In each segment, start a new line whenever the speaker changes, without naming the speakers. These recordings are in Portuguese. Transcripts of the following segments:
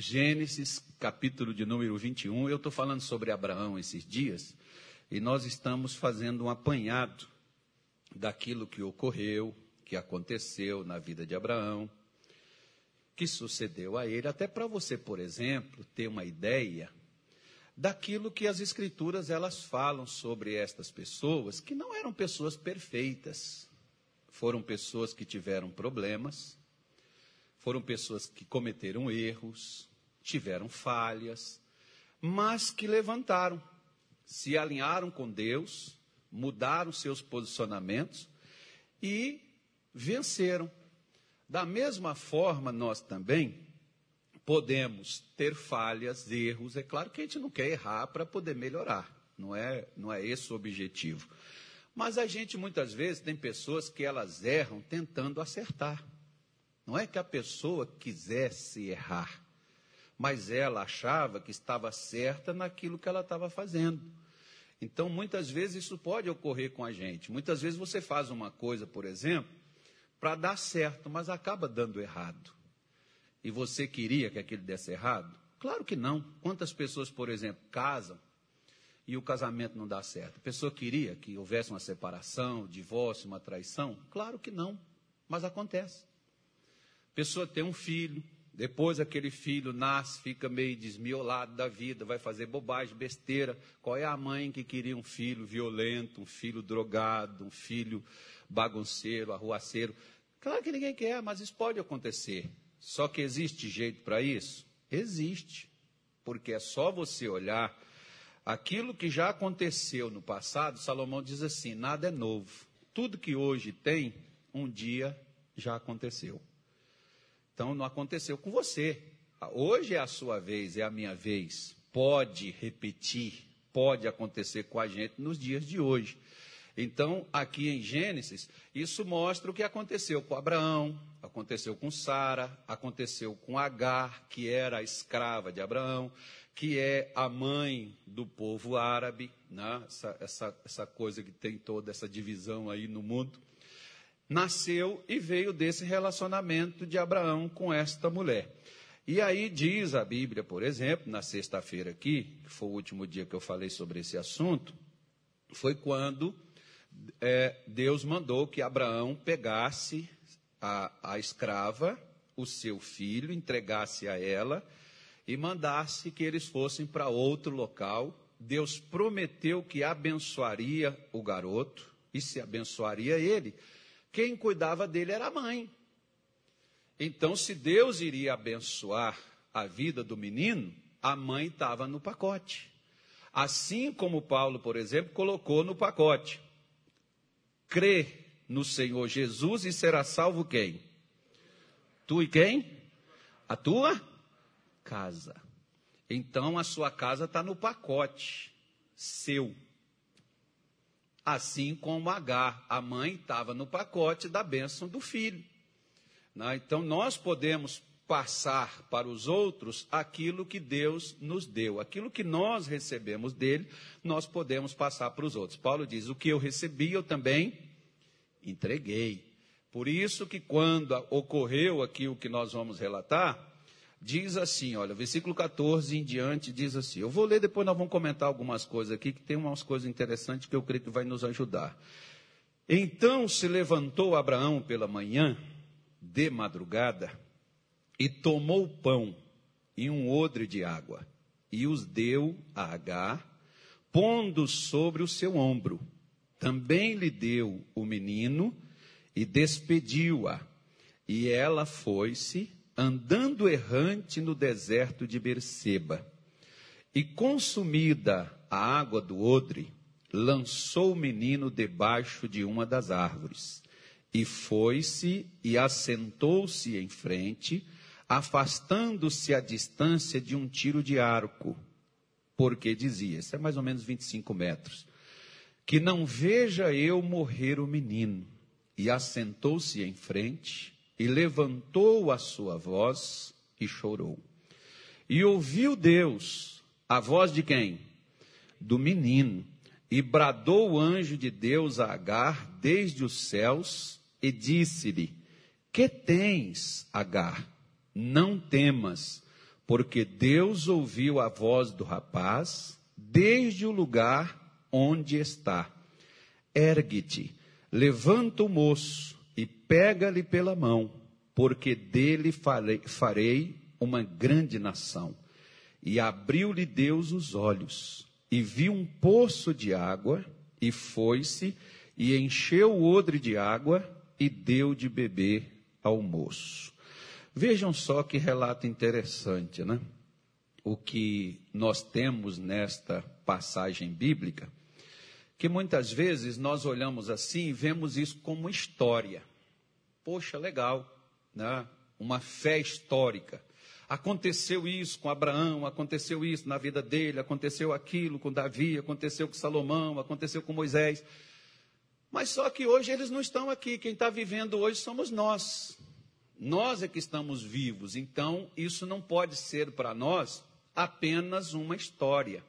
Gênesis, capítulo de número 21. Eu estou falando sobre Abraão esses dias e nós estamos fazendo um apanhado daquilo que ocorreu, que aconteceu na vida de Abraão, que sucedeu a ele, até para você, por exemplo, ter uma ideia daquilo que as escrituras elas falam sobre estas pessoas, que não eram pessoas perfeitas. Foram pessoas que tiveram problemas, foram pessoas que cometeram erros, tiveram falhas, mas que levantaram, se alinharam com Deus, mudaram seus posicionamentos e venceram. Da mesma forma, nós também podemos ter falhas, erros. É claro que a gente não quer errar para poder melhorar, não é, não é esse o objetivo. Mas a gente muitas vezes tem pessoas que elas erram tentando acertar. Não é que a pessoa quisesse errar, mas ela achava que estava certa naquilo que ela estava fazendo. Então, muitas vezes isso pode ocorrer com a gente. Muitas vezes você faz uma coisa, por exemplo, para dar certo, mas acaba dando errado. E você queria que aquilo desse errado? Claro que não. Quantas pessoas, por exemplo, casam e o casamento não dá certo? A pessoa queria que houvesse uma separação, divórcio, uma traição? Claro que não, mas acontece. A pessoa tem um filho, depois aquele filho nasce, fica meio desmiolado da vida, vai fazer bobagem, besteira. Qual é a mãe que queria um filho violento, um filho drogado, um filho bagunceiro, arruaceiro? Claro que ninguém quer, mas isso pode acontecer. Só que existe jeito para isso? Existe. Porque é só você olhar aquilo que já aconteceu no passado. Salomão diz assim: nada é novo. Tudo que hoje tem, um dia já aconteceu. Então não aconteceu com você. Hoje é a sua vez, é a minha vez. Pode repetir, pode acontecer com a gente nos dias de hoje. Então, aqui em Gênesis, isso mostra o que aconteceu com Abraão, aconteceu com Sara, aconteceu com Agar, que era a escrava de Abraão, que é a mãe do povo árabe, né? essa, essa, essa coisa que tem toda essa divisão aí no mundo nasceu e veio desse relacionamento de Abraão com esta mulher. E aí diz a Bíblia, por exemplo, na sexta-feira aqui, que foi o último dia que eu falei sobre esse assunto, foi quando é, Deus mandou que Abraão pegasse a, a escrava, o seu filho, entregasse a ela e mandasse que eles fossem para outro local. Deus prometeu que abençoaria o garoto e se abençoaria ele quem cuidava dele era a mãe. Então, se Deus iria abençoar a vida do menino, a mãe estava no pacote. Assim como Paulo, por exemplo, colocou no pacote: crê no Senhor Jesus e será salvo quem? Tu e quem? A tua casa. Então a sua casa está no pacote seu. Assim como Agar, a mãe estava no pacote da bênção do filho. Né? Então nós podemos passar para os outros aquilo que Deus nos deu, aquilo que nós recebemos dele, nós podemos passar para os outros. Paulo diz: O que eu recebi, eu também entreguei. Por isso que quando ocorreu aqui o que nós vamos relatar, diz assim, olha, versículo 14 em diante diz assim. Eu vou ler, depois nós vamos comentar algumas coisas aqui, que tem umas coisas interessantes que eu creio que vai nos ajudar. Então se levantou Abraão pela manhã, de madrugada, e tomou pão e um odre de água, e os deu a Agar, pondo sobre o seu ombro. Também lhe deu o menino e despediu-a. E ela foi-se andando errante no deserto de Berseba. E consumida a água do odre, lançou o menino debaixo de uma das árvores. E foi-se e assentou-se em frente, afastando-se a distância de um tiro de arco. Porque dizia, isso é mais ou menos 25 metros, que não veja eu morrer o menino. E assentou-se em frente, e levantou a sua voz e chorou. E ouviu Deus a voz de quem? Do menino. E bradou o anjo de Deus a Agar desde os céus e disse-lhe: Que tens, Agar? Não temas, porque Deus ouviu a voz do rapaz desde o lugar onde está. Ergue-te, levanta o moço e pega-lhe pela mão, porque dele farei, uma grande nação. E abriu-lhe Deus os olhos, e viu um poço de água, e foi-se, e encheu o odre de água, e deu de beber ao moço. Vejam só que relato interessante, né? O que nós temos nesta passagem bíblica, que muitas vezes nós olhamos assim e vemos isso como história. Poxa, legal, né? Uma fé histórica. Aconteceu isso com Abraão, aconteceu isso na vida dele, aconteceu aquilo com Davi, aconteceu com Salomão, aconteceu com Moisés. Mas só que hoje eles não estão aqui, quem está vivendo hoje somos nós. Nós é que estamos vivos, então isso não pode ser para nós apenas uma história.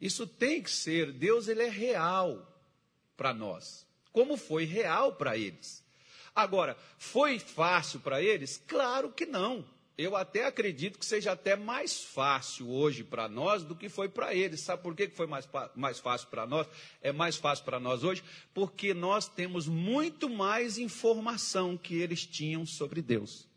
Isso tem que ser, Deus ele é real para nós, como foi real para eles. Agora, foi fácil para eles? Claro que não eu até acredito que seja até mais fácil hoje para nós do que foi para eles. Sabe por que foi mais, mais fácil para nós? É mais fácil para nós hoje porque nós temos muito mais informação que eles tinham sobre Deus.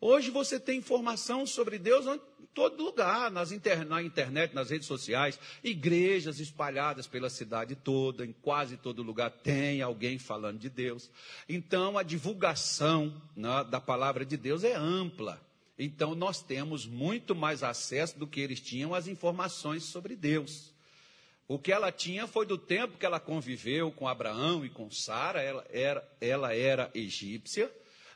Hoje você tem informação sobre Deus em todo lugar, nas inter, na internet, nas redes sociais, igrejas espalhadas pela cidade toda, em quase todo lugar tem alguém falando de Deus. Então a divulgação né, da palavra de Deus é ampla. Então nós temos muito mais acesso do que eles tinham às informações sobre Deus. O que ela tinha foi do tempo que ela conviveu com Abraão e com Sara, ela era, ela era egípcia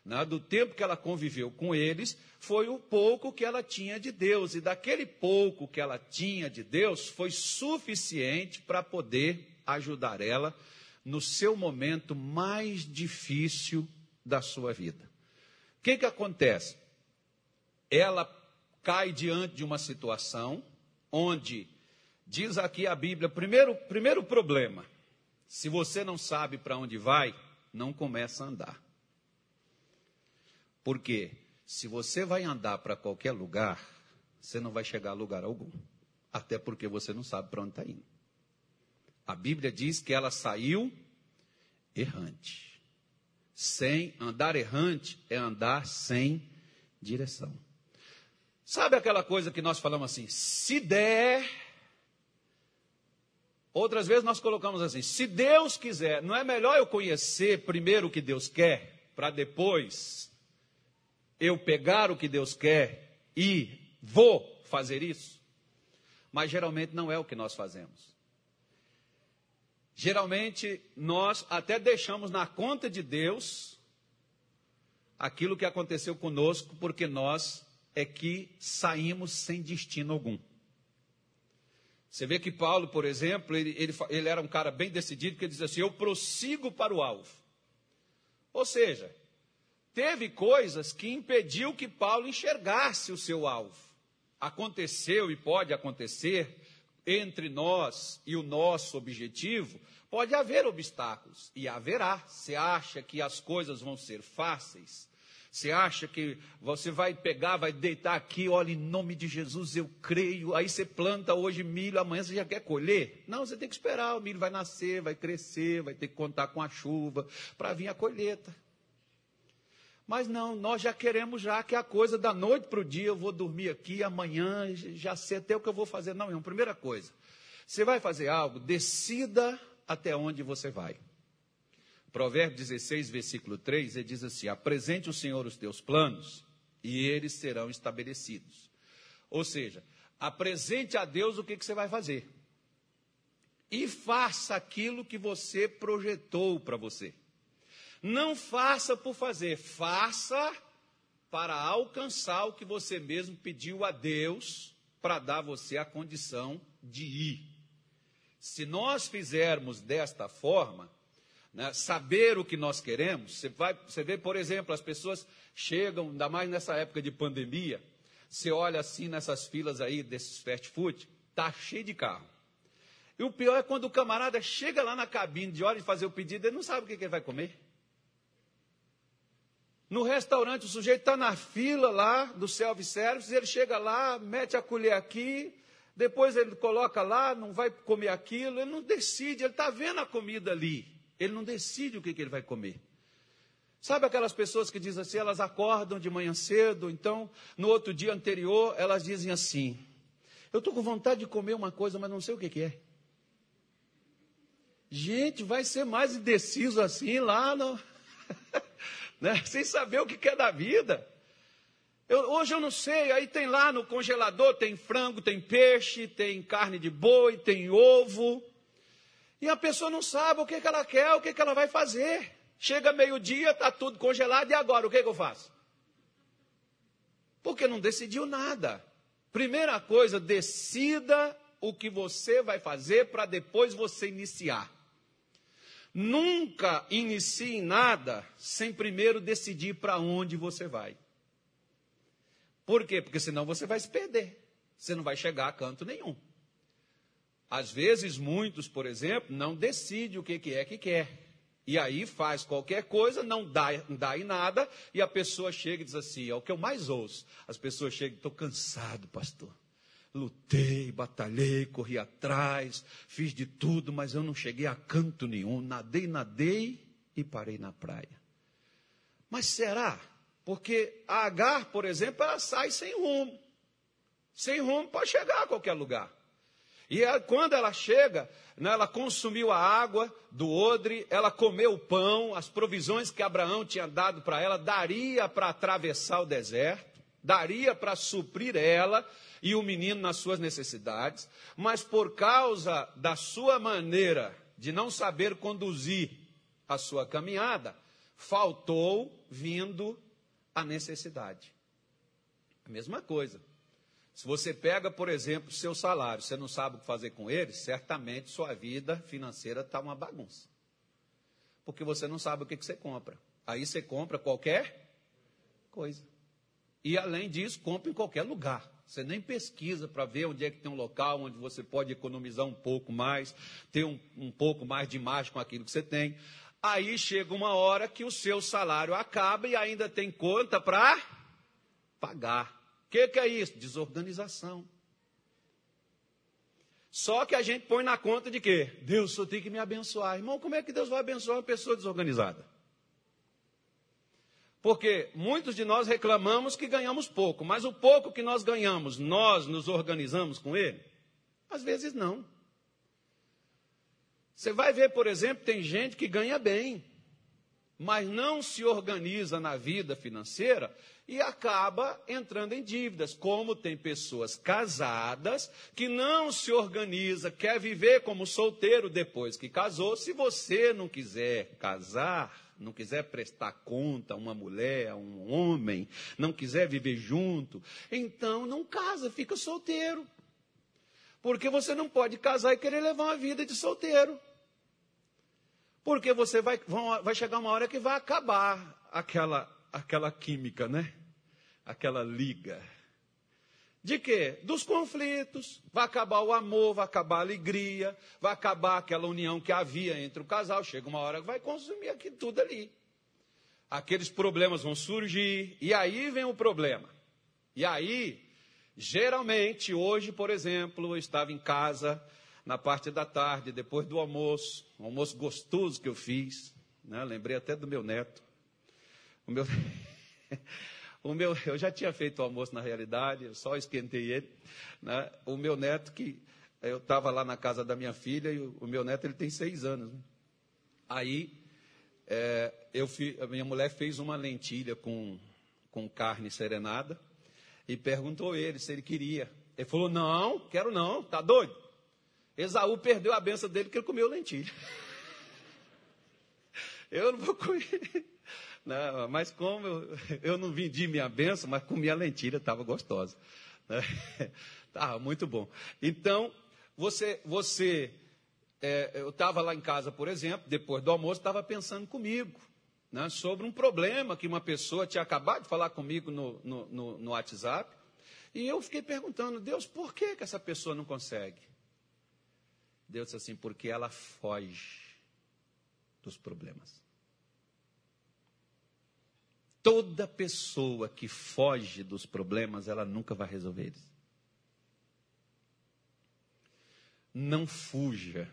né, do tempo que ela conviveu com eles, foi o pouco que ela tinha de Deus. E daquele pouco que ela tinha de Deus, foi suficiente para poder ajudar ela no seu momento mais difícil da sua vida. O que, que acontece? Ela cai diante de uma situação onde, diz aqui a Bíblia, primeiro, primeiro problema: se você não sabe para onde vai, não começa a andar. Porque se você vai andar para qualquer lugar, você não vai chegar a lugar algum. Até porque você não sabe para onde está indo. A Bíblia diz que ela saiu errante. Sem andar errante é andar sem direção. Sabe aquela coisa que nós falamos assim, se der. Outras vezes nós colocamos assim, se Deus quiser, não é melhor eu conhecer primeiro o que Deus quer, para depois eu pegar o que Deus quer e vou fazer isso? Mas geralmente não é o que nós fazemos. Geralmente nós até deixamos na conta de Deus aquilo que aconteceu conosco, porque nós é que saímos sem destino algum. Você vê que Paulo, por exemplo, ele, ele, ele era um cara bem decidido, que ele diz assim: Eu prossigo para o alvo. Ou seja, teve coisas que impediu que Paulo enxergasse o seu alvo. Aconteceu e pode acontecer entre nós e o nosso objetivo, pode haver obstáculos e haverá. Você acha que as coisas vão ser fáceis? Você acha que você vai pegar, vai deitar aqui, olha, em nome de Jesus eu creio. Aí você planta hoje milho, amanhã você já quer colher? Não, você tem que esperar, o milho vai nascer, vai crescer, vai ter que contar com a chuva para vir a colheita. Mas não, nós já queremos já que a coisa da noite para o dia, eu vou dormir aqui, amanhã já sei até o que eu vou fazer. Não, irmão, primeira coisa, você vai fazer algo, decida até onde você vai. Provérbio 16, versículo 3, ele diz assim: Apresente o Senhor os teus planos e eles serão estabelecidos. Ou seja, apresente a Deus o que, que você vai fazer. E faça aquilo que você projetou para você. Não faça por fazer, faça para alcançar o que você mesmo pediu a Deus para dar você a condição de ir. Se nós fizermos desta forma, né, saber o que nós queremos, você, vai, você vê, por exemplo, as pessoas chegam, ainda mais nessa época de pandemia, você olha assim nessas filas aí desses fast food, tá cheio de carro. E o pior é quando o camarada chega lá na cabine de hora de fazer o pedido, ele não sabe o que, que ele vai comer. No restaurante, o sujeito está na fila lá do self-service, ele chega lá, mete a colher aqui, depois ele coloca lá, não vai comer aquilo, ele não decide, ele está vendo a comida ali, ele não decide o que, que ele vai comer. Sabe aquelas pessoas que dizem assim, elas acordam de manhã cedo, então no outro dia anterior elas dizem assim: Eu estou com vontade de comer uma coisa, mas não sei o que, que é. Gente, vai ser mais indeciso assim lá no. né? sem saber o que é da vida. Eu, hoje eu não sei, aí tem lá no congelador, tem frango, tem peixe, tem carne de boi, tem ovo. E a pessoa não sabe o que, que ela quer, o que, que ela vai fazer. Chega meio-dia, está tudo congelado, e agora o que, que eu faço? Porque não decidiu nada. Primeira coisa, decida o que você vai fazer para depois você iniciar. Nunca inicie nada sem primeiro decidir para onde você vai. Por quê? Porque senão você vai se perder. Você não vai chegar a canto nenhum. Às vezes, muitos, por exemplo, não decidem o que é que quer. E aí faz qualquer coisa, não dá, não dá em nada, e a pessoa chega e diz assim: é o que eu mais ouço. As pessoas chegam, estou cansado, pastor lutei, batalhei, corri atrás, fiz de tudo, mas eu não cheguei a canto nenhum. Nadei, nadei e parei na praia. Mas será? Porque a Agar, por exemplo, ela sai sem rumo. Sem rumo para chegar a qualquer lugar. E quando ela chega, né, ela consumiu a água do odre, ela comeu o pão, as provisões que Abraão tinha dado para ela, daria para atravessar o deserto, daria para suprir ela, e o menino nas suas necessidades, mas por causa da sua maneira de não saber conduzir a sua caminhada, faltou vindo a necessidade. A mesma coisa. Se você pega, por exemplo, seu salário, você não sabe o que fazer com ele, certamente sua vida financeira está uma bagunça. Porque você não sabe o que, que você compra. Aí você compra qualquer coisa. E além disso, compra em qualquer lugar. Você nem pesquisa para ver onde é que tem um local onde você pode economizar um pouco mais, ter um, um pouco mais de margem com aquilo que você tem. Aí chega uma hora que o seu salário acaba e ainda tem conta para pagar. O que, que é isso? Desorganização. Só que a gente põe na conta de quê? Deus só tem que me abençoar. Irmão, como é que Deus vai abençoar uma pessoa desorganizada? Porque muitos de nós reclamamos que ganhamos pouco, mas o pouco que nós ganhamos, nós nos organizamos com ele? Às vezes não. Você vai ver, por exemplo, tem gente que ganha bem, mas não se organiza na vida financeira e acaba entrando em dívidas, como tem pessoas casadas que não se organiza, quer viver como solteiro depois que casou. Se você não quiser casar, não quiser prestar conta a uma mulher, a um homem, não quiser viver junto, então não casa, fica solteiro. Porque você não pode casar e querer levar uma vida de solteiro. Porque você vai, vai chegar uma hora que vai acabar aquela, aquela química, né? Aquela liga. De quê? Dos conflitos. Vai acabar o amor, vai acabar a alegria, vai acabar aquela união que havia entre o casal. Chega uma hora que vai consumir aquilo tudo ali. Aqueles problemas vão surgir, e aí vem o problema. E aí, geralmente, hoje, por exemplo, eu estava em casa na parte da tarde, depois do almoço, um almoço gostoso que eu fiz. Né? Lembrei até do meu neto. O meu. O meu, eu já tinha feito o almoço na realidade, eu só esquentei ele. Né? O meu neto, que eu estava lá na casa da minha filha, e o, o meu neto ele tem seis anos. Né? Aí é, eu fi, a minha mulher fez uma lentilha com, com carne serenada e perguntou ele se ele queria. Ele falou: Não, quero não, tá doido? Esaú perdeu a benção dele porque ele comeu lentilha. Eu não vou comer. Não, mas como eu, eu não vendi minha benção, mas comi a lentilha, estava gostosa. Estava muito bom. Então, você, você é, eu estava lá em casa, por exemplo, depois do almoço, estava pensando comigo né, sobre um problema que uma pessoa tinha acabado de falar comigo no, no, no, no WhatsApp. E eu fiquei perguntando, Deus, por que, que essa pessoa não consegue? Deus disse assim, porque ela foge dos problemas. Toda pessoa que foge dos problemas, ela nunca vai resolver eles. Não fuja.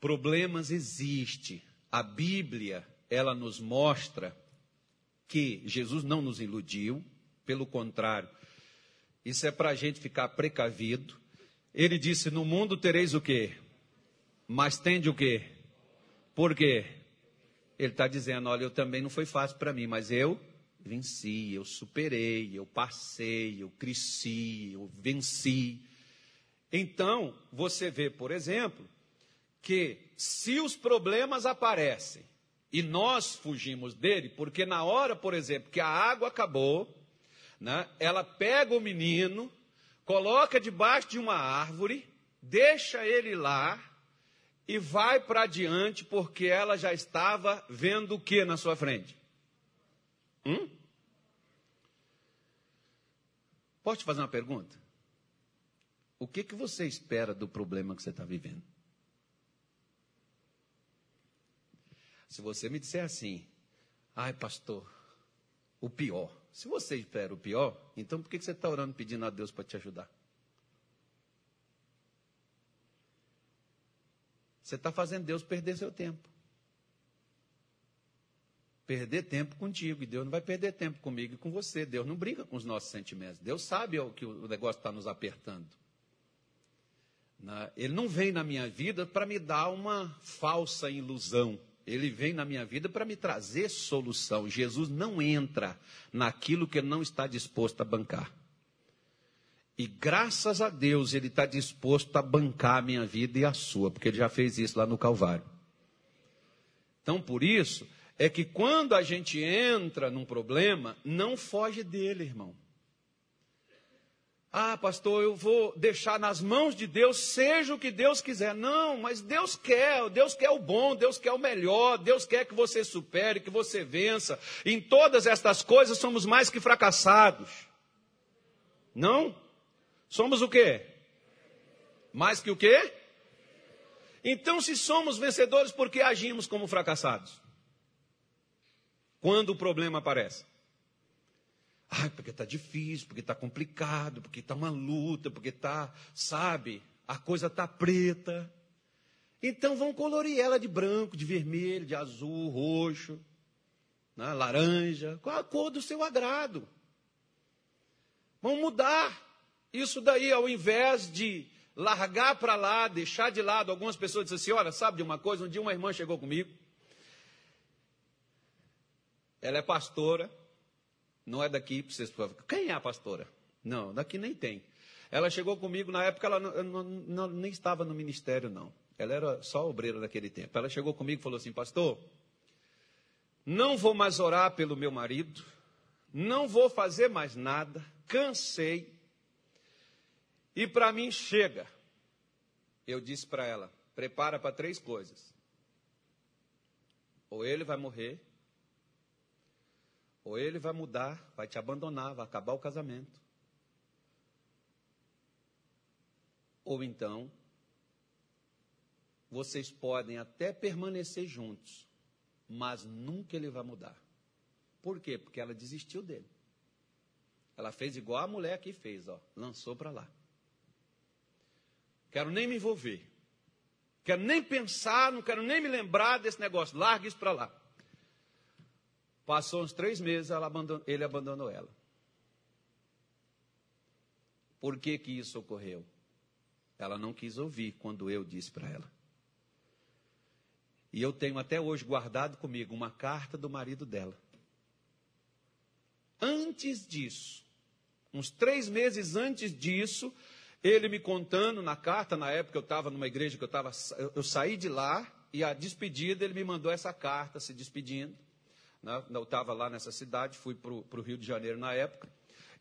Problemas existem. A Bíblia, ela nos mostra que Jesus não nos iludiu, pelo contrário, isso é para a gente ficar precavido. Ele disse: No mundo tereis o quê? Mas tende o quê? Por quê? Ele está dizendo: Olha, eu também não foi fácil para mim, mas eu venci, eu superei, eu passei, eu cresci, eu venci. Então, você vê, por exemplo, que se os problemas aparecem e nós fugimos dele, porque na hora, por exemplo, que a água acabou, né, ela pega o menino, coloca debaixo de uma árvore, deixa ele lá e vai para diante, porque ela já estava vendo o que na sua frente? Hum? Posso te fazer uma pergunta? O que, que você espera do problema que você está vivendo? Se você me disser assim, ai pastor, o pior. Se você espera o pior, então por que você está orando pedindo a Deus para te ajudar? Você está fazendo Deus perder seu tempo. Perder tempo contigo. E Deus não vai perder tempo comigo e com você. Deus não brinca com os nossos sentimentos. Deus sabe que o negócio está nos apertando. Ele não vem na minha vida para me dar uma falsa ilusão. Ele vem na minha vida para me trazer solução. Jesus não entra naquilo que não está disposto a bancar. E graças a Deus ele está disposto a bancar a minha vida e a sua, porque ele já fez isso lá no Calvário. Então, por isso, é que quando a gente entra num problema, não foge dele, irmão. Ah, pastor, eu vou deixar nas mãos de Deus, seja o que Deus quiser. Não, mas Deus quer, Deus quer o bom, Deus quer o melhor, Deus quer que você supere, que você vença. Em todas estas coisas somos mais que fracassados. Não? Somos o quê? Mais que o quê? Então, se somos vencedores, por que agimos como fracassados? Quando o problema aparece. Ai, porque está difícil, porque está complicado, porque está uma luta, porque está, sabe, a coisa está preta. Então vão colorir ela de branco, de vermelho, de azul, roxo, né, laranja, com a cor do seu agrado. Vão mudar isso daí, ao invés de largar para lá, deixar de lado. Algumas pessoas dizem assim: olha, sabe de uma coisa? Um dia uma irmã chegou comigo. Ela é pastora não é daqui, para vocês Quem é a pastora? Não, daqui nem tem. Ela chegou comigo, na época ela não, não, não, nem estava no ministério, não. Ela era só obreira naquele tempo. Ela chegou comigo e falou assim: Pastor, não vou mais orar pelo meu marido, não vou fazer mais nada, cansei, e para mim chega. Eu disse para ela: prepara para três coisas. Ou ele vai morrer, ou ele vai mudar, vai te abandonar, vai acabar o casamento. Ou então, vocês podem até permanecer juntos, mas nunca ele vai mudar. Por quê? Porque ela desistiu dele. Ela fez igual a mulher aqui fez, ó, lançou para lá. Quero nem me envolver. Quero nem pensar, não quero nem me lembrar desse negócio. Larga isso para lá. Passou uns três meses, abandonou, ele abandonou ela. Por que, que isso ocorreu? Ela não quis ouvir quando eu disse para ela. E eu tenho até hoje guardado comigo uma carta do marido dela. Antes disso, uns três meses antes disso, ele me contando na carta, na época eu estava numa igreja que eu estava, eu saí de lá e a despedida ele me mandou essa carta se despedindo. Né? Eu estava lá nessa cidade, fui para o Rio de Janeiro na época.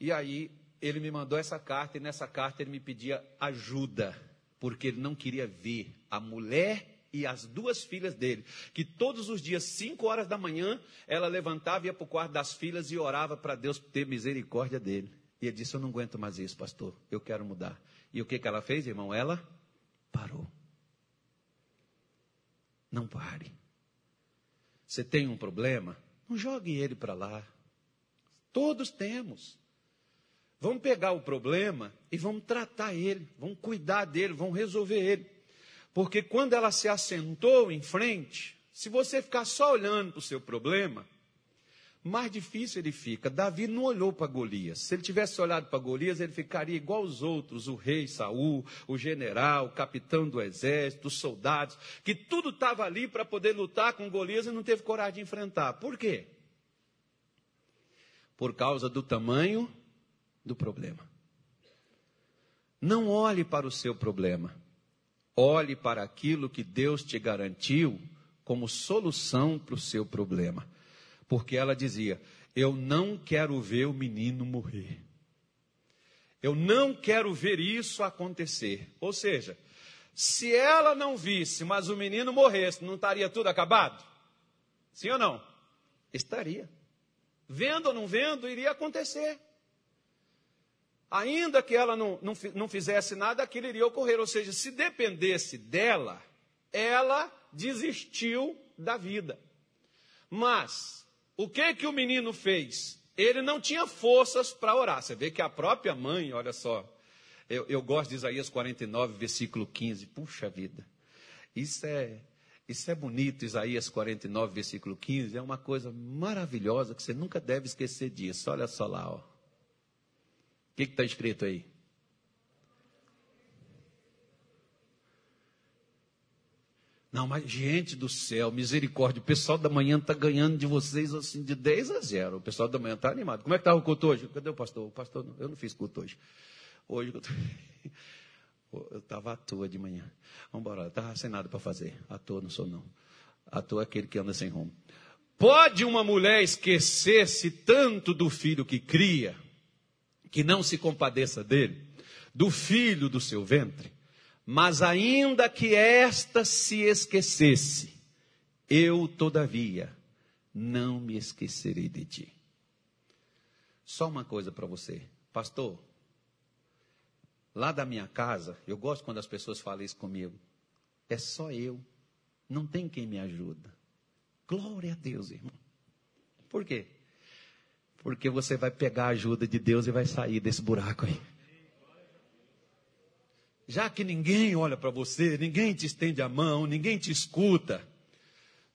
E aí ele me mandou essa carta, e nessa carta ele me pedia ajuda, porque ele não queria ver a mulher e as duas filhas dele, que todos os dias, 5 horas da manhã, ela levantava, ia para o quarto das filhas e orava para Deus ter misericórdia dele. E ele disse: Eu não aguento mais isso, pastor, eu quero mudar. E o que, que ela fez, irmão? Ela parou. Não pare. Você tem um problema? Não jogue ele para lá. Todos temos. Vamos pegar o problema e vamos tratar ele, vamos cuidar dele, vamos resolver ele. Porque quando ela se assentou em frente, se você ficar só olhando para o seu problema, mais difícil ele fica. Davi não olhou para Golias. Se ele tivesse olhado para Golias, ele ficaria igual os outros, o rei Saul, o general, o capitão do exército, os soldados, que tudo estava ali para poder lutar com Golias e não teve coragem de enfrentar. Por quê? Por causa do tamanho do problema. Não olhe para o seu problema. Olhe para aquilo que Deus te garantiu como solução para o seu problema porque ela dizia: Eu não quero ver o menino morrer. Eu não quero ver isso acontecer. Ou seja, se ela não visse, mas o menino morresse, não estaria tudo acabado? Sim ou não? Estaria. Vendo ou não vendo, iria acontecer. Ainda que ela não, não, não fizesse nada, aquilo iria ocorrer. Ou seja, se dependesse dela, ela desistiu da vida. Mas o que que o menino fez? Ele não tinha forças para orar. Você vê que a própria mãe, olha só, eu, eu, gosto de Isaías 49, versículo 15. Puxa vida, isso é, isso é bonito, Isaías 49, versículo 15. É uma coisa maravilhosa que você nunca deve esquecer disso. Olha só lá, ó. O que está escrito aí? Não, mas gente do céu, misericórdia, o pessoal da manhã está ganhando de vocês assim de 10 a 0. O pessoal da manhã está animado. Como é que estava o culto hoje? Cadê o pastor? O pastor, eu não fiz culto hoje. Hoje eu estava à toa de manhã. Vamos embora, estava sem nada para fazer. À toa não sou não. À toa é aquele que anda sem rumo. Pode uma mulher esquecer-se tanto do filho que cria, que não se compadeça dele, do filho do seu ventre? Mas ainda que esta se esquecesse, eu, todavia, não me esquecerei de ti. Só uma coisa para você, pastor. Lá da minha casa, eu gosto quando as pessoas falam isso comigo. É só eu, não tem quem me ajuda. Glória a Deus, irmão. Por quê? Porque você vai pegar a ajuda de Deus e vai sair desse buraco aí já que ninguém olha para você, ninguém te estende a mão, ninguém te escuta,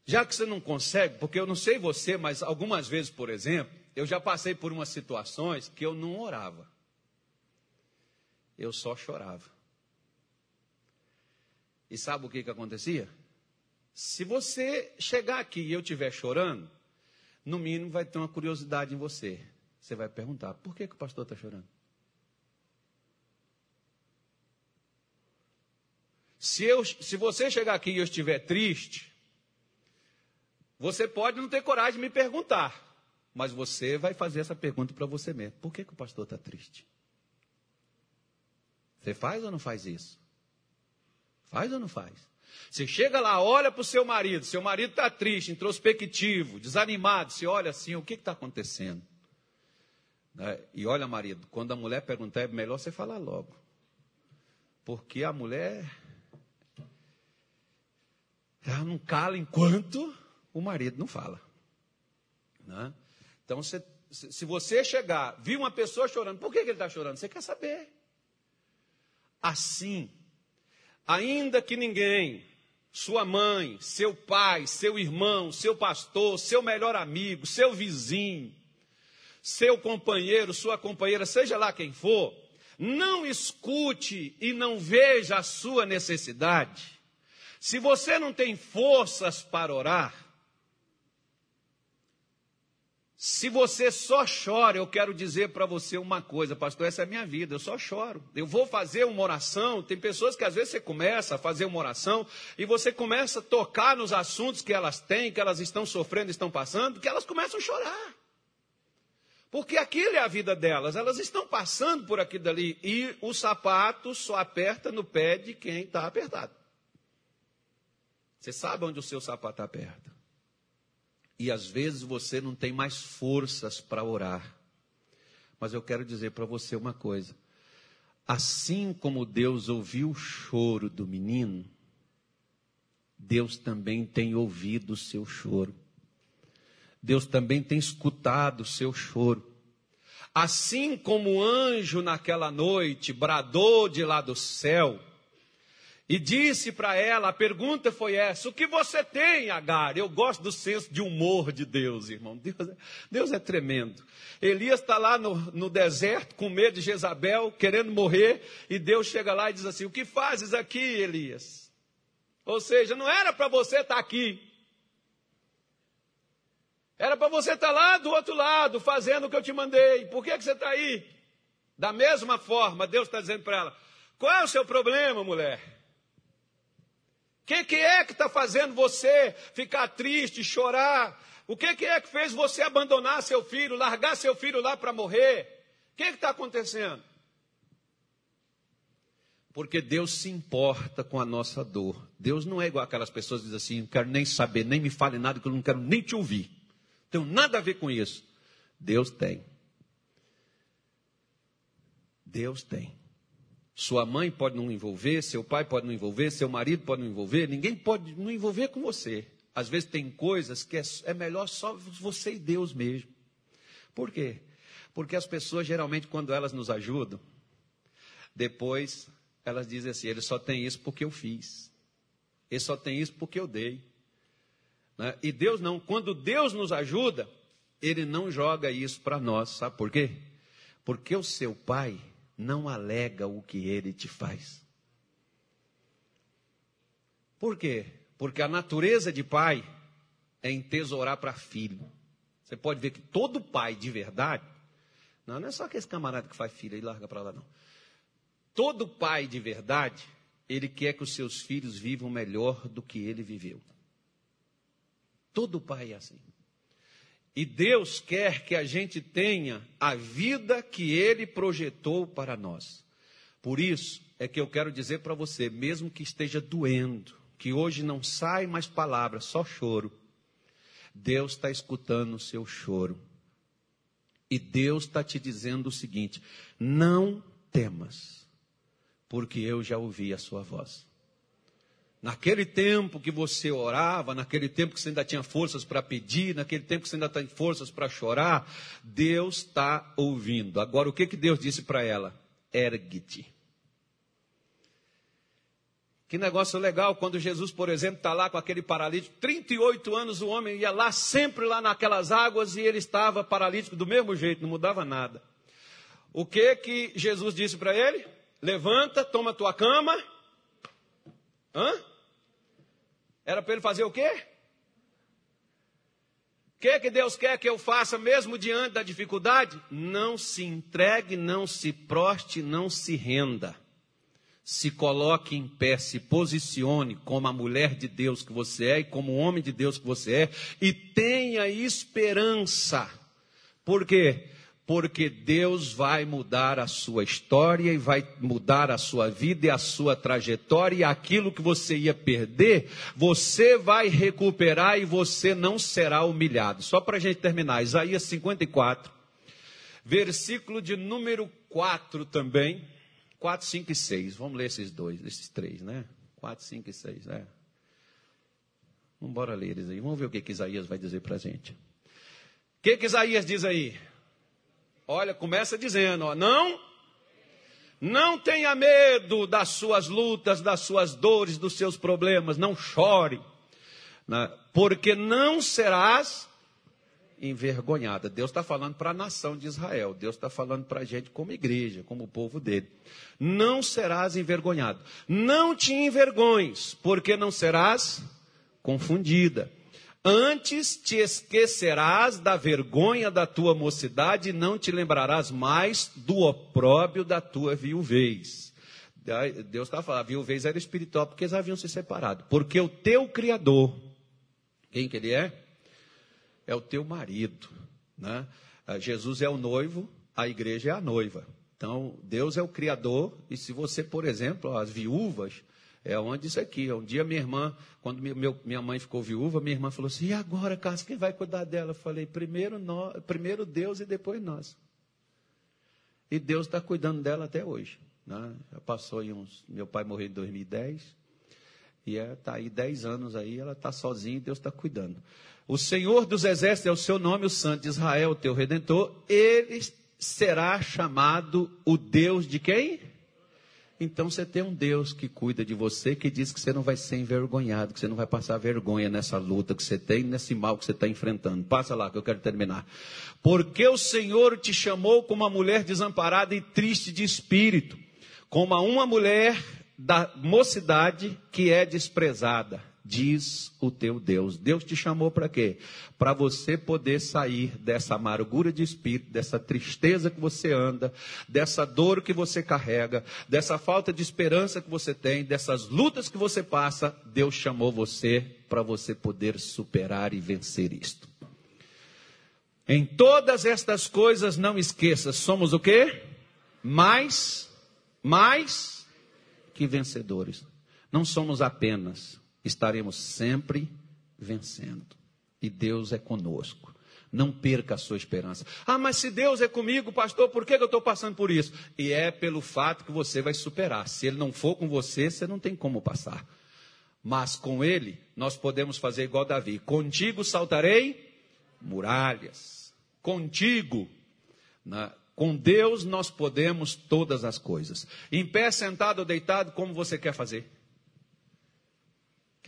já que você não consegue, porque eu não sei você, mas algumas vezes, por exemplo, eu já passei por umas situações que eu não orava, eu só chorava. E sabe o que, que acontecia? Se você chegar aqui e eu estiver chorando, no mínimo vai ter uma curiosidade em você. Você vai perguntar: por que, que o pastor está chorando? Se, eu, se você chegar aqui e eu estiver triste, você pode não ter coragem de me perguntar, mas você vai fazer essa pergunta para você mesmo: por que, que o pastor está triste? Você faz ou não faz isso? Faz ou não faz? Você chega lá, olha para o seu marido, seu marido está triste, introspectivo, desanimado, você olha assim, o que está acontecendo? Né? E olha, marido, quando a mulher perguntar, é melhor você falar logo. Porque a mulher ela não cala enquanto o marido não fala. Né? Então, se, se você chegar, viu uma pessoa chorando, por que, que ele está chorando? Você quer saber. Assim, ainda que ninguém, sua mãe, seu pai, seu irmão, seu pastor, seu melhor amigo, seu vizinho, seu companheiro, sua companheira, seja lá quem for, não escute e não veja a sua necessidade, se você não tem forças para orar, se você só chora, eu quero dizer para você uma coisa, pastor, essa é a minha vida, eu só choro. Eu vou fazer uma oração, tem pessoas que às vezes você começa a fazer uma oração e você começa a tocar nos assuntos que elas têm, que elas estão sofrendo, estão passando, que elas começam a chorar. Porque aquilo é a vida delas, elas estão passando por aquilo dali e o sapato só aperta no pé de quem está apertado. Você sabe onde o seu sapato aperta. E às vezes você não tem mais forças para orar. Mas eu quero dizer para você uma coisa. Assim como Deus ouviu o choro do menino, Deus também tem ouvido o seu choro. Deus também tem escutado o seu choro. Assim como o anjo naquela noite bradou de lá do céu e disse para ela: a pergunta foi essa: o que você tem, Agar? Eu gosto do senso de humor de Deus, irmão. Deus, é, Deus é tremendo. Elias está lá no, no deserto com medo de Jezabel, querendo morrer, e Deus chega lá e diz assim: O que fazes aqui, Elias? Ou seja, não era para você estar tá aqui. Era para você estar tá lá do outro lado, fazendo o que eu te mandei. Por que, que você está aí? Da mesma forma, Deus está dizendo para ela: Qual é o seu problema, mulher? Que, que é que está fazendo você ficar triste, chorar? O que, que é que fez você abandonar seu filho, largar seu filho lá para morrer? O que está acontecendo? Porque Deus se importa com a nossa dor. Deus não é igual aquelas pessoas que dizem assim: não quero nem saber, nem me fale nada, que eu não quero nem te ouvir. Não tem nada a ver com isso. Deus tem. Deus tem. Sua mãe pode não envolver, seu pai pode não envolver, seu marido pode não envolver, ninguém pode não envolver com você. Às vezes tem coisas que é, é melhor só você e Deus mesmo. Por quê? Porque as pessoas geralmente, quando elas nos ajudam, depois elas dizem assim: ele só tem isso porque eu fiz, ele só tem isso porque eu dei. Né? E Deus não, quando Deus nos ajuda, Ele não joga isso para nós, sabe por quê? Porque o seu pai não alega o que ele te faz. Por quê? Porque a natureza de pai é entesourar para filho. Você pode ver que todo pai de verdade, não, não é só aquele camarada que faz filho e larga para lá, não. Todo pai de verdade, ele quer que os seus filhos vivam melhor do que ele viveu. Todo pai é assim. E Deus quer que a gente tenha a vida que Ele projetou para nós. Por isso é que eu quero dizer para você, mesmo que esteja doendo, que hoje não sai mais palavras, só choro. Deus está escutando o seu choro. E Deus está te dizendo o seguinte: não temas, porque eu já ouvi a sua voz. Naquele tempo que você orava, naquele tempo que você ainda tinha forças para pedir, naquele tempo que você ainda tem forças para chorar, Deus está ouvindo. Agora, o que, que Deus disse para ela? Ergue-te. Que negócio legal, quando Jesus, por exemplo, está lá com aquele paralítico, 38 anos o homem ia lá, sempre lá naquelas águas, e ele estava paralítico do mesmo jeito, não mudava nada. O que que Jesus disse para ele? Levanta, toma tua cama. Hã? Era para ele fazer o quê? O que, que Deus quer que eu faça mesmo diante da dificuldade? Não se entregue, não se proste, não se renda. Se coloque em pé, se posicione como a mulher de Deus que você é e como o homem de Deus que você é e tenha esperança. Por quê? Porque Deus vai mudar a sua história e vai mudar a sua vida e a sua trajetória, e aquilo que você ia perder, você vai recuperar e você não será humilhado. Só para a gente terminar, Isaías 54, versículo de número 4 também, 4, 5 e 6. Vamos ler esses dois, esses três, né? 4, 5 e 6, né? Vamos embora ler eles aí. Vamos ver o que, que Isaías vai dizer para a gente. O que, que Isaías diz aí? Olha, começa dizendo, ó, não não tenha medo das suas lutas, das suas dores, dos seus problemas, não chore, né? porque não serás envergonhada. Deus está falando para a nação de Israel, Deus está falando para a gente como igreja, como povo dele. Não serás envergonhado. Não te envergonhes, porque não serás confundida. Antes te esquecerás da vergonha da tua mocidade e não te lembrarás mais do opróbio da tua viuvez. Deus está falando, a viuvez era espiritual porque eles haviam se separado. Porque o teu Criador, quem que ele é? É o teu marido. Né? Ah, Jesus é o noivo, a igreja é a noiva. Então, Deus é o Criador, e se você, por exemplo, as viúvas, é onde isso aqui. Um dia minha irmã, quando minha mãe ficou viúva, minha irmã falou assim: e agora, Cássio, quem vai cuidar dela? Eu falei: primeiro, nós, primeiro Deus e depois nós. E Deus está cuidando dela até hoje. Né? Já passou aí uns. Meu pai morreu em 2010. E está é, aí dez anos aí, ela está sozinha e Deus está cuidando. O Senhor dos Exércitos é o seu nome, o Santo de Israel, o teu Redentor. Ele será chamado o Deus de quem? Então você tem um Deus que cuida de você, que diz que você não vai ser envergonhado, que você não vai passar vergonha nessa luta que você tem, nesse mal que você está enfrentando. Passa lá que eu quero terminar. Porque o Senhor te chamou como uma mulher desamparada e triste de espírito, como uma mulher da mocidade que é desprezada, diz o teu Deus. Deus te chamou para quê? Para você poder sair dessa amargura de espírito, dessa tristeza que você anda, dessa dor que você carrega, dessa falta de esperança que você tem, dessas lutas que você passa. Deus chamou você para você poder superar e vencer isto. Em todas estas coisas não esqueça, somos o quê? Mais, mais que vencedores. Não somos apenas, estaremos sempre vencendo. E Deus é conosco. Não perca a sua esperança. Ah, mas se Deus é comigo, pastor, por que eu estou passando por isso? E é pelo fato que você vai superar. Se Ele não for com você, você não tem como passar. Mas com Ele, nós podemos fazer igual Davi: Contigo saltarei muralhas. Contigo. Na, com Deus nós podemos todas as coisas. Em pé, sentado ou deitado, como você quer fazer.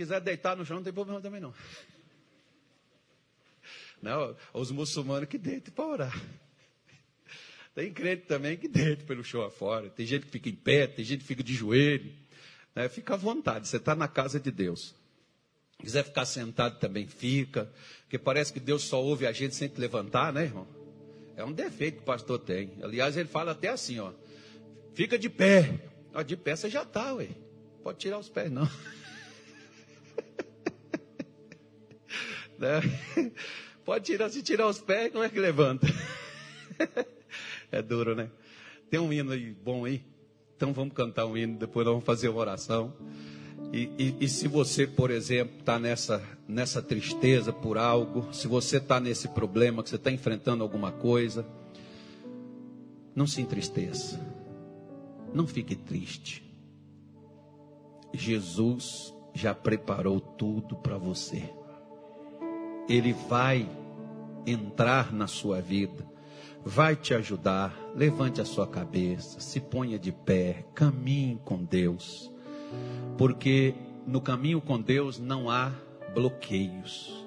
Quiser deitar no chão, não tem problema também não. Não, os muçulmanos que deitam para orar. Tem crente também que deita pelo chão afora. Tem gente que fica em pé, tem gente que fica de joelho. Né? Fica à vontade, você está na casa de Deus. Quiser ficar sentado também fica, porque parece que Deus só ouve a gente sem te levantar, né, irmão? É um defeito que o pastor tem. Aliás, ele fala até assim, ó. Fica de pé. Ah, de pé você já está, ué. Pode tirar os pés, não. né? Pode tirar, se tirar os pés, como é que levanta? é duro, né? Tem um hino bom aí? Então vamos cantar um hino, depois vamos fazer uma oração. E, e, e, se você, por exemplo, está nessa, nessa tristeza por algo, se você está nesse problema, que você está enfrentando alguma coisa, não se entristeça, não fique triste. Jesus já preparou tudo para você. Ele vai entrar na sua vida, vai te ajudar. Levante a sua cabeça, se ponha de pé, caminhe com Deus porque no caminho com Deus não há bloqueios,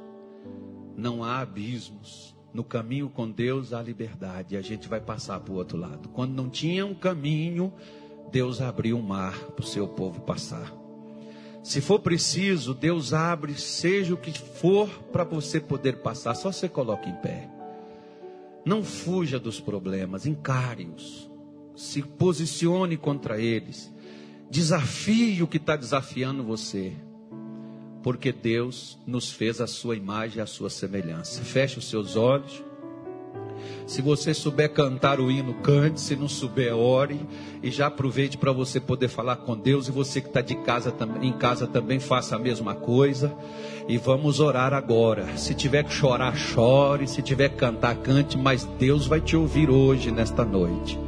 não há abismos. No caminho com Deus há liberdade, e a gente vai passar para o outro lado. Quando não tinha um caminho, Deus abriu um mar para o seu povo passar. Se for preciso, Deus abre, seja o que for, para você poder passar. Só você coloque em pé. Não fuja dos problemas, encare-os. Se posicione contra eles. Desafie o que está desafiando você. Porque Deus nos fez a sua imagem e a sua semelhança. Feche os seus olhos. Se você souber cantar o hino, cante. Se não souber, ore. E já aproveite para você poder falar com Deus. E você que está de casa em casa também faça a mesma coisa. E vamos orar agora. Se tiver que chorar, chore. Se tiver que cantar, cante. Mas Deus vai te ouvir hoje, nesta noite.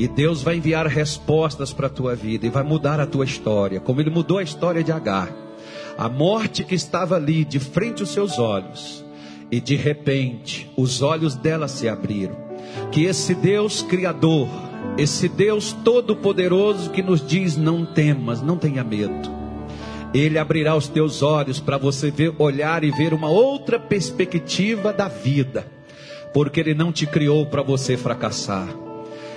E Deus vai enviar respostas para a tua vida e vai mudar a tua história, como Ele mudou a história de Agar. A morte que estava ali de frente aos seus olhos, e de repente os olhos dela se abriram. Que esse Deus Criador, esse Deus Todo-Poderoso que nos diz: não temas, não tenha medo. Ele abrirá os teus olhos para você ver, olhar e ver uma outra perspectiva da vida, porque Ele não te criou para você fracassar.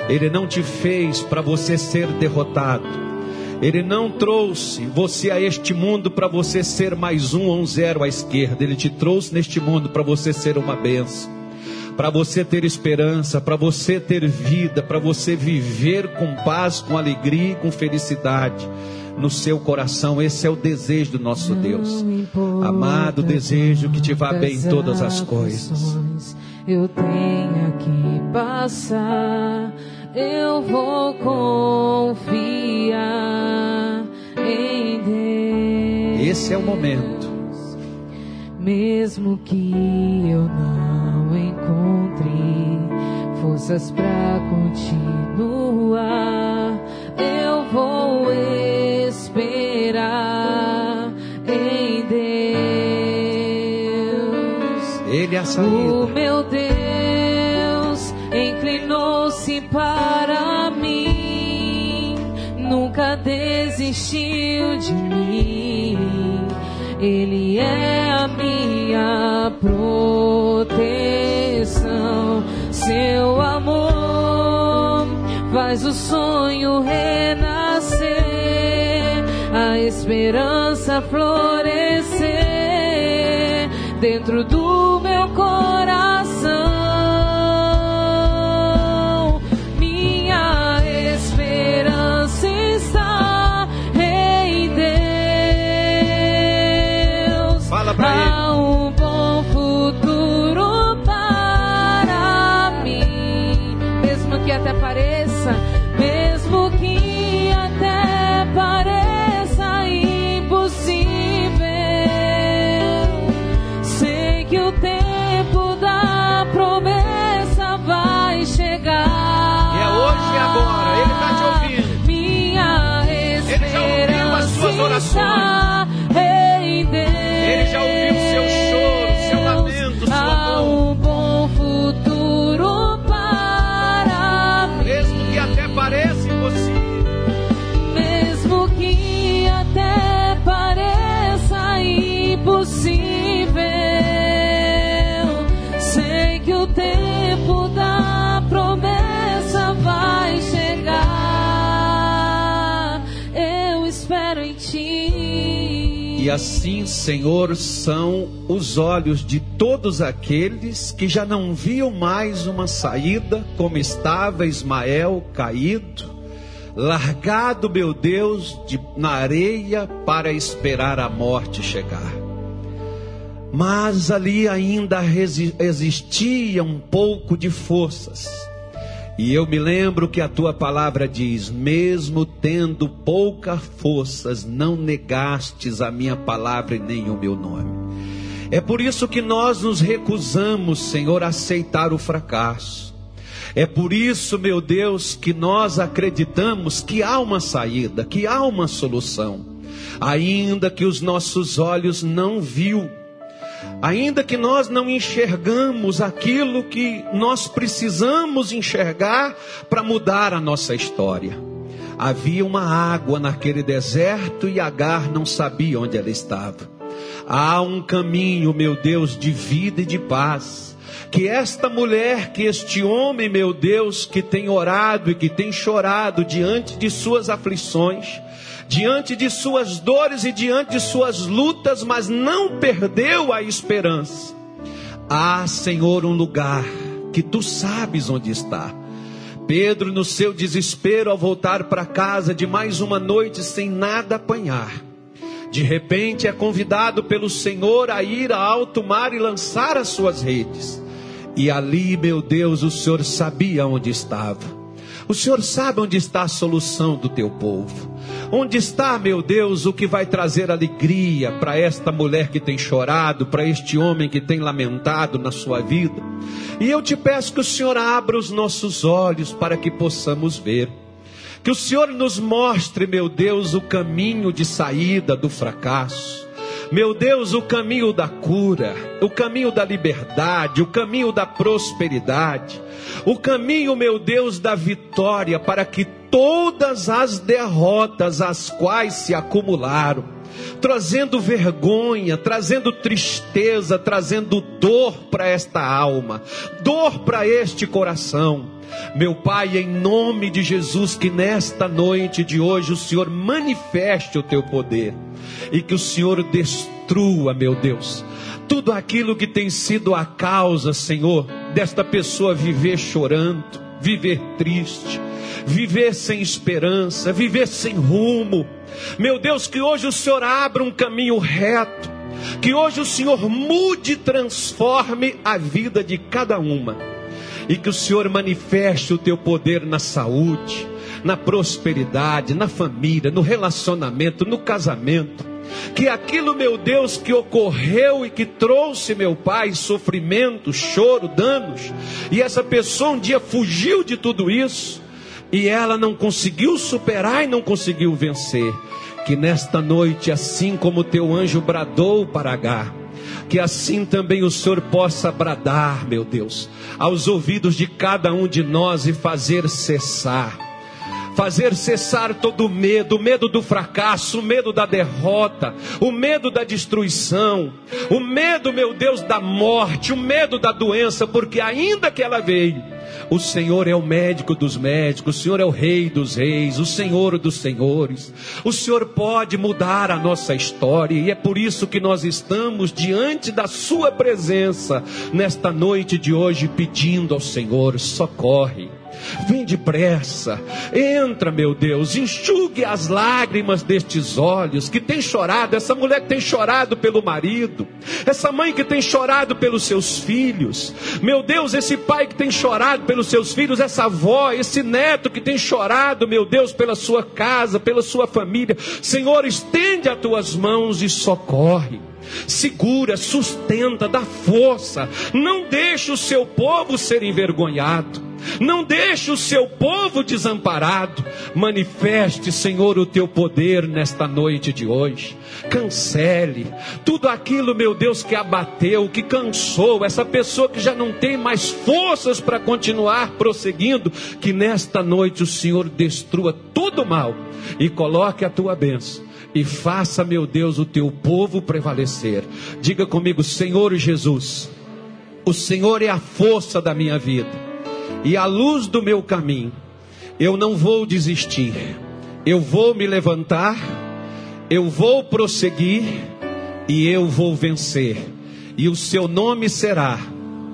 Ele não te fez para você ser derrotado. Ele não trouxe você a este mundo para você ser mais um ou um zero à esquerda. Ele te trouxe neste mundo para você ser uma benção, para você ter esperança, para você ter vida, para você viver com paz, com alegria e com felicidade no seu coração. Esse é o desejo do nosso Deus. Amado, desejo que te vá bem em todas as coisas.
Eu tenho que passar eu vou confiar em Deus.
Esse é o momento.
Mesmo que eu não encontre forças para continuar, eu vou esperar em Deus.
Ele é a saída.
O meu Deus para mim, nunca desistiu de mim. Ele é a minha proteção, seu amor faz o sonho renascer, a esperança florescer dentro do
assim, Senhor, são os olhos de todos aqueles que já não viam mais uma saída, como estava Ismael caído, largado, meu Deus, de, na areia para esperar a morte chegar. Mas ali ainda existia um pouco de forças. E eu me lembro que a tua palavra diz: mesmo tendo poucas forças, não negastes a minha palavra e nem o meu nome. É por isso que nós nos recusamos, Senhor, a aceitar o fracasso. É por isso, meu Deus, que nós acreditamos que há uma saída, que há uma solução, ainda que os nossos olhos não viu Ainda que nós não enxergamos aquilo que nós precisamos enxergar para mudar a nossa história. Havia uma água naquele deserto e Agar não sabia onde ela estava. Há um caminho, meu Deus, de vida e de paz. Que esta mulher, que este homem, meu Deus, que tem orado e que tem chorado diante de suas aflições, diante de suas dores e diante de suas lutas, mas não perdeu a esperança. Há, Senhor, um lugar que tu sabes onde está. Pedro, no seu desespero ao voltar para casa de mais uma noite sem nada apanhar, de repente é convidado pelo Senhor a ir a alto mar e lançar as suas redes. E ali, meu Deus, o Senhor sabia onde estava. O Senhor sabe onde está a solução do teu povo. Onde está, meu Deus, o que vai trazer alegria para esta mulher que tem chorado, para este homem que tem lamentado na sua vida? E eu te peço que o Senhor abra os nossos olhos para que possamos ver. Que o Senhor nos mostre, meu Deus, o caminho de saída do fracasso. Meu Deus, o caminho da cura, o caminho da liberdade, o caminho da prosperidade, o caminho, meu Deus, da vitória, para que todas as derrotas as quais se acumularam, trazendo vergonha, trazendo tristeza, trazendo dor para esta alma, dor para este coração. Meu Pai, em nome de Jesus, que nesta noite de hoje o Senhor manifeste o teu poder e que o Senhor destrua, meu Deus, tudo aquilo que tem sido a causa, Senhor, desta pessoa viver chorando, viver triste, viver sem esperança, viver sem rumo. Meu Deus, que hoje o Senhor abra um caminho reto, que hoje o Senhor mude e transforme a vida de cada uma e que o Senhor manifeste o teu poder na saúde, na prosperidade, na família, no relacionamento, no casamento. Que aquilo, meu Deus, que ocorreu e que trouxe, meu Pai, sofrimento, choro, danos, e essa pessoa um dia fugiu de tudo isso, e ela não conseguiu superar e não conseguiu vencer. Que nesta noite, assim como teu anjo bradou para Agar, que assim também o Senhor possa bradar, meu Deus, aos ouvidos de cada um de nós e fazer cessar fazer cessar todo o medo, o medo do fracasso, o medo da derrota, o medo da destruição, o medo, meu Deus, da morte, o medo da doença, porque ainda que ela veio, o Senhor é o médico dos médicos, o Senhor é o rei dos reis, o Senhor dos senhores. O Senhor pode mudar a nossa história e é por isso que nós estamos diante da Sua presença nesta noite de hoje pedindo ao Senhor: socorre Vem depressa, entra, meu Deus, enxugue as lágrimas destes olhos que tem chorado, essa mulher que tem chorado pelo marido, essa mãe que tem chorado pelos seus filhos, meu Deus, esse pai que tem chorado pelos seus filhos, essa avó, esse neto que tem chorado, meu Deus, pela sua casa, pela sua família. Senhor, estende as tuas mãos e socorre segura, sustenta, dá força. Não deixe o seu povo ser envergonhado. Não deixe o seu povo desamparado. Manifeste, Senhor, o teu poder nesta noite de hoje. Cancele tudo aquilo, meu Deus, que abateu, que cansou, essa pessoa que já não tem mais forças para continuar prosseguindo. Que nesta noite o Senhor destrua todo o mal e coloque a tua bênção e faça, meu Deus, o teu povo prevalecer. Diga comigo, Senhor Jesus, o Senhor é a força da minha vida e a luz do meu caminho. Eu não vou desistir, eu vou me levantar, eu vou prosseguir e eu vou vencer. E o seu nome será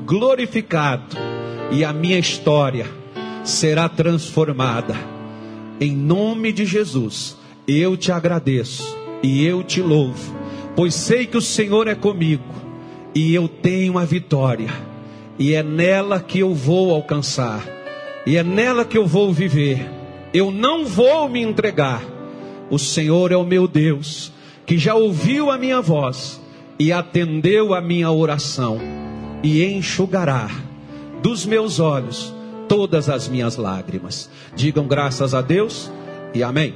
glorificado e a minha história será transformada. Em nome de Jesus, eu te agradeço e eu te louvo, pois sei que o Senhor é comigo e eu tenho a vitória e é nela que eu vou alcançar, e é nela que eu vou viver. Eu não vou me entregar. O Senhor é o meu Deus, que já ouviu a minha voz e atendeu a minha oração, e enxugará dos meus olhos todas as minhas lágrimas. Digam graças a Deus e amém.